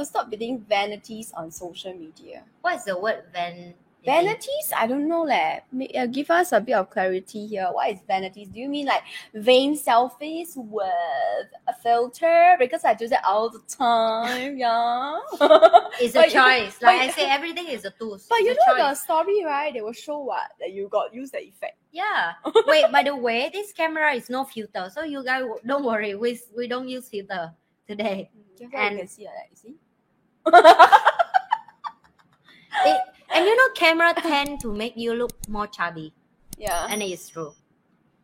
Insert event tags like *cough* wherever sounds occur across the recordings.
to stop being vanities on social media. What is the word van? Vanities? I don't know. Leh. Uh, give us a bit of clarity here. What is vanities? Do you mean like vain selfies with a filter? Because I do that all the time. *laughs* Yeah. It's a But you- choice. Like I say, everything is a tool. But It's you know the story, right? They will show what that you got use the effect. Yeah. *laughs* Wait, by the way, this camera is no filter, so you guys don't worry. We we don't use filter today. Just And- you can see like see. *laughs* It, and you know, camera tend to make you look more chubby, Yeah. and it's true.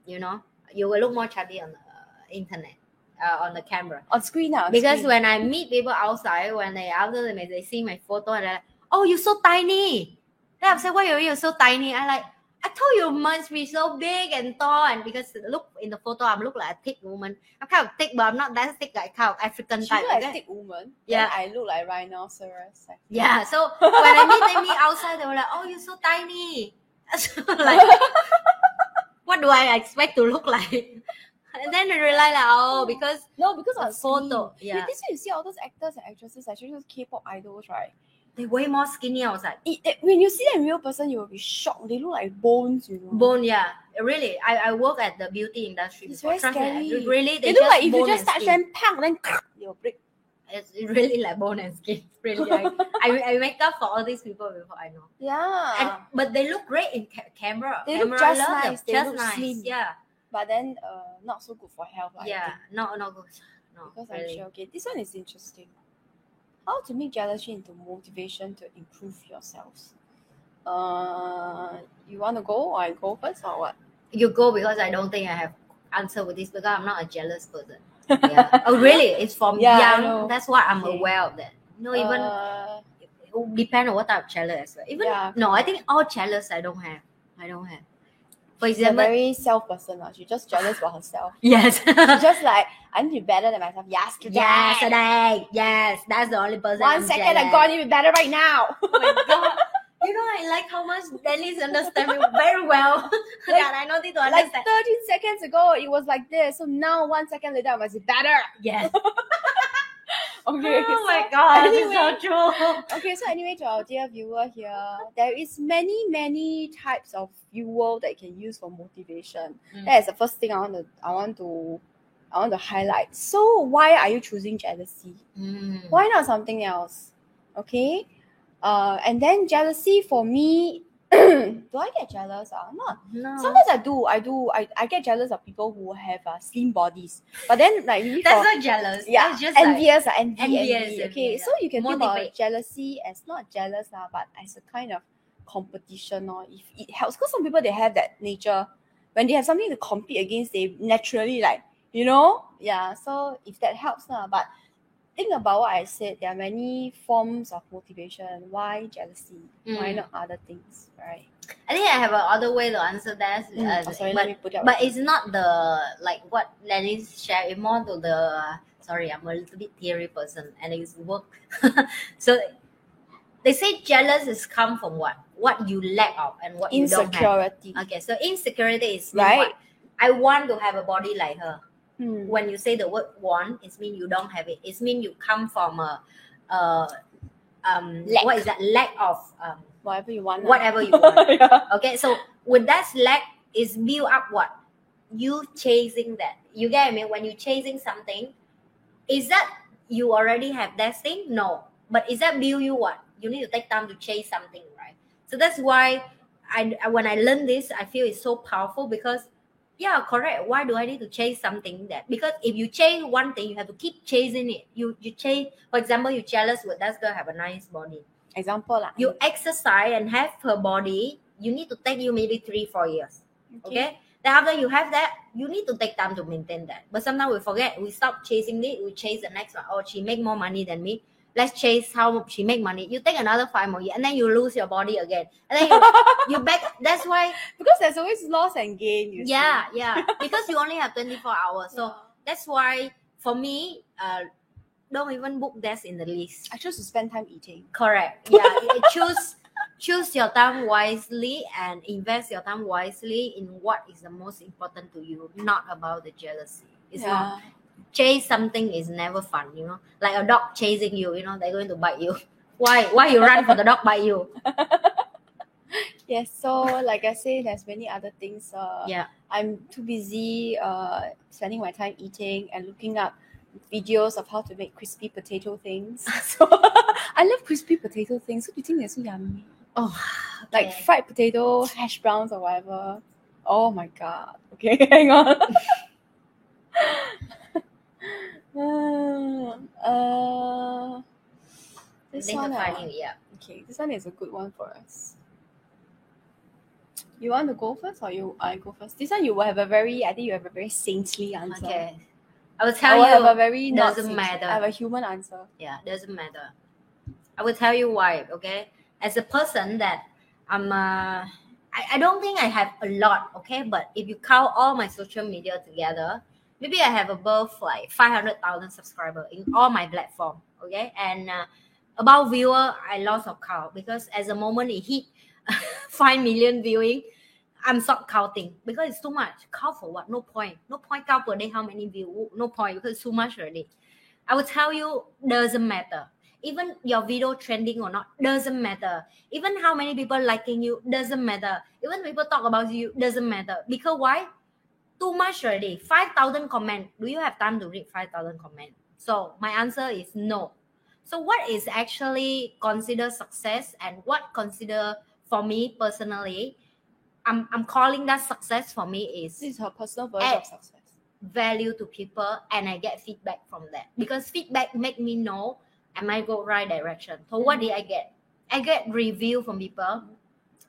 You know, you will look more chubby on the uh, internet, uh, on the camera. on screen now. Because when I meet people outside, when they after they, they see my photo and they're like, "Oh, you're so tiny," then I'm saying, "Why are you so tiny?" I like, I told you must be so big and tall, and because look in the photo, I'm look like a thick woman. I'm kind of thick, but I'm not that thick, like kind of African she type. look like okay? thick woman. Yeah. I look like rhinoceros. Yeah. So *laughs* when I meet them outside, they were like, "Oh, you're so tiny." *laughs* So, like, *laughs* what do I expect to look like? And then I realized, like, oh, because No, because on photo, screen. yeah. This way you see all those actors and actresses, especially those K-pop idols, right? They way more skinny. I was like. It, it- when you see them in real person, you will be shocked. They look like bones, you know. Bone, yeah, really. I, I work at the beauty industry. It's before. very Trust me, scary. really, They they look like if you just touch skin. them, pang, then *laughs* they'll break. It's really like bone and skin. *laughs* Really, I, I, I make up for all these people before I know. Yeah. And but they look great in ca- camera. They look just love them. nice. They just look nice. slim. Yeah, but then uh, not so good for health. I yeah. think. No, no good. No, Because really. I'm sure. Okay, this one is interesting. How to make jealousy into motivation to improve yourselves. Uh, you want to go or I go first or what? You go because I don't think I have answer with this because I'm not a jealous person. *laughs* Yeah. oh, really? It's from Yeah, young. That's why I'm Okay. aware of that. No, even Uh, depend on what type of jealous. Even Yeah, no, I think all jealous I don't have. I don't have. For she's a example, very self person. Uh. She's just jealous about herself. *laughs* yes, She's just like, I need to be better than myself yesterday. yesterday, yes, that's the only person. One I'm second jealous. ago, I need better right now. Oh my god. You know, I like how much Dennis understand me very well. *laughs* that I know this to like understand. 13 seconds ago, it was like this. So now, one second later, I be better. yes. *laughs* *laughs* Okay. oh my so- god, anyway. it's so true. *laughs* Okay, so anyway, to our dear viewer here, there is many, many types of fuel that you can use for motivation. Mm. That is the first thing I want to, I want to, I want to highlight. So why are you choosing jealousy? Mm. Why not something else? Okay, uh, and then jealousy for me. *coughs* do I get jealous? Uh? Not No. Sometimes I do. I do. I, I get jealous of people who have uh, slim bodies. But then, like, really That's for, not jealous. yeah, That's just like, envious, uh, envy, envious, envy. Okay, envy, so you can think about jealousy as not jealous, uh, but as a kind of competition. Or if it helps, because some people they have that nature. When they have something to compete against, they naturally like you know, yeah. So if that helps, uh, but think about what I said. There are many forms of motivation. Why jealousy? Why Mm. not other things? Right? I think I have another way to answer that. Mm, uh, oh, sorry, but let me put but it's not the like what Lenny shared. It's more to the sorry, I'm a little bit theory person, and it's work. *laughs* so they say jealous is come from what what you lack of and what you don't have. insecurity. Okay, so insecurity is Right. what? I want to have a body like her. Hmm. When you say the word want, it means you don't have it. It means you come from a, uh, um, Lack. what is that? Lack of um, Whatever you want. whatever you *laughs* want. yeah. Okay, so with that lack is build up what? You chasing that. You get I mean? When you chasing something, is that you already have that thing? No. But is that build you what? You need to take time to chase something, right? So that's why I when I learn this, I feel it's so powerful because yeah, correct. Why do I need to chase something that because if you chase one thing, you have to keep chasing it. You you chase, for example, you jealous with that girl have a nice body Example lah. you exercise and have her body, you need to take you maybe three, four years. Okay. Then after you have that, you need to take time to maintain that. But sometimes we forget, we stop chasing it, we chase the next one. Oh, she make more money than me. Let's chase how she make money. You take another five more years, and then you lose your body again. And then *laughs* you, you back. That's why, because there's always loss and gain. Yeah, yeah. *laughs* Because you only have 24 hours. see. So that's why for me, uh, don't even book that in the list. I choose to spend time eating. Correct. *laughs* Yeah. you choose choose your time wisely and invest your time wisely in what is the most important to you, not about the jealousy. It's not chase something is never fun you know like a dog chasing you you know they're going to bite you *laughs* why why you run for the dog bite you *laughs* Yes, so like I say, there's many other things. Uh, yeah I'm too busy uh, spending my time eating and looking up videos of how to make crispy potato things. *laughs* So I love crispy potato things. What do you think they're so yummy? oh Like fried potato, hash browns, or whatever. Oh my god. Okay, hang on. Uh, uh, this Think one, finding yeah Okay, this one is a good one for us. You want to go first or you I go first? This one you will have a very I think you have a very saintly answer. okay i will I tell will have a you very doesn't saintly- matter. I have a human answer. yeah doesn't matter i will tell you why okay as a person that i'm uh I, I don't think i have a lot okay but if you count all my social media together maybe i have above like 500000 subscribers in all my platform okay and uh, about viewer i lost of count because as the moment it hit *laughs* 5 million viewing i'm stop counting because it's too much count for what no point no point count per day how many view no point because it's too much already I will tell you doesn't matter. Even your video trending or not doesn't matter. Even how many people liking you doesn't matter. Even people talk about you doesn't matter. Because why? Too much already. Five thousand comment. Do you have time to read five thousand comment? So my answer is no. So what is actually considered success and what consider for me personally? I'm I'm calling that success for me is This is her personal version of success. value to people and I get feedback from that because feedback make me know am I go right direction. So what mm. did I get? I get review from people.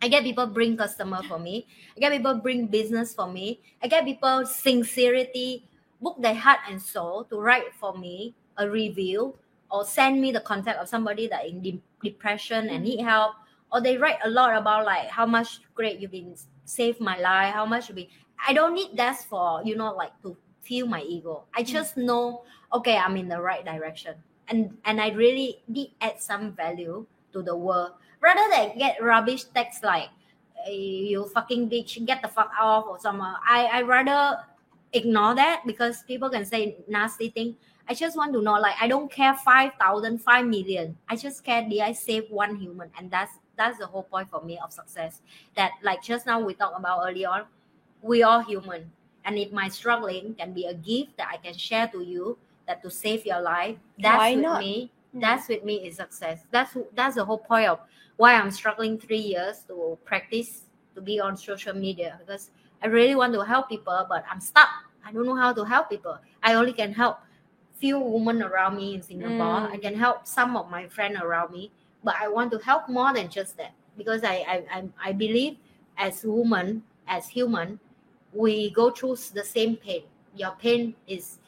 I get people bring customer for me. I get people bring business for me. I get people sincerity book their heart and soul to write for me a review or send me the contact of somebody that in de- depression and need mm-hmm. help or they write a lot about like how much great you've been saved my life how much be I don't need that for you know like to feel my ego. I mm-hmm. just know okay I'm in the right direction and and I really did add some value to the world rather than get rubbish text like "Eh, you fucking bitch get the fuck off or something. I I rather ignore that because people can say nasty thing. I just want to know like I don't care 5,000, 5 million. I just care did I save one human and that's that's the whole point for me of success. That like just now we talked about earlier on, we are human. And if my struggling can be a gift that I can share to you, that to save your life, that's Why with not? me. Mm. That's with me is success. That's that's the whole point of why I'm struggling three years to practice to be on social media because I really want to help people, but I'm stuck. I don't know how to help people. I only can help few women around me in Singapore. Mm. I can help some of my friends around me, but I want to help more than just that because I I I, I believe as women, as human, we go through the same pain. Your pain is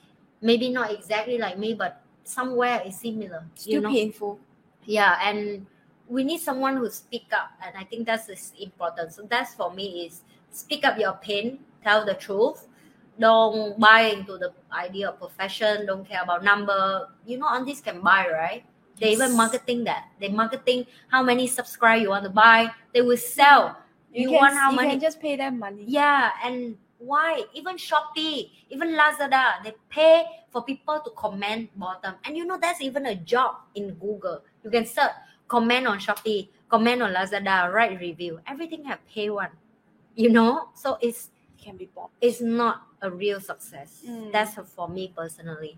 maybe not exactly like me, but somewhere is similar. Still you know? painful. yeah and we need someone who speak up and i think that's is important so that's for me is speak up your pain tell the truth don't buy into the idea of profession don't care about number you know on this can buy right they even marketing that they marketing how many subscribe you want to buy they will sell you, can, want how many? you many can just pay them money. yeah, and why? Even Shopee, even Lazada, they pay for people to comment bottom. And you know that's even a job in Google. You can search comment on Shopee, comment on Lazada, write review. Everything have pay one. You know, so it's It can be bought. it's not a real success. Mm. That's for me personally.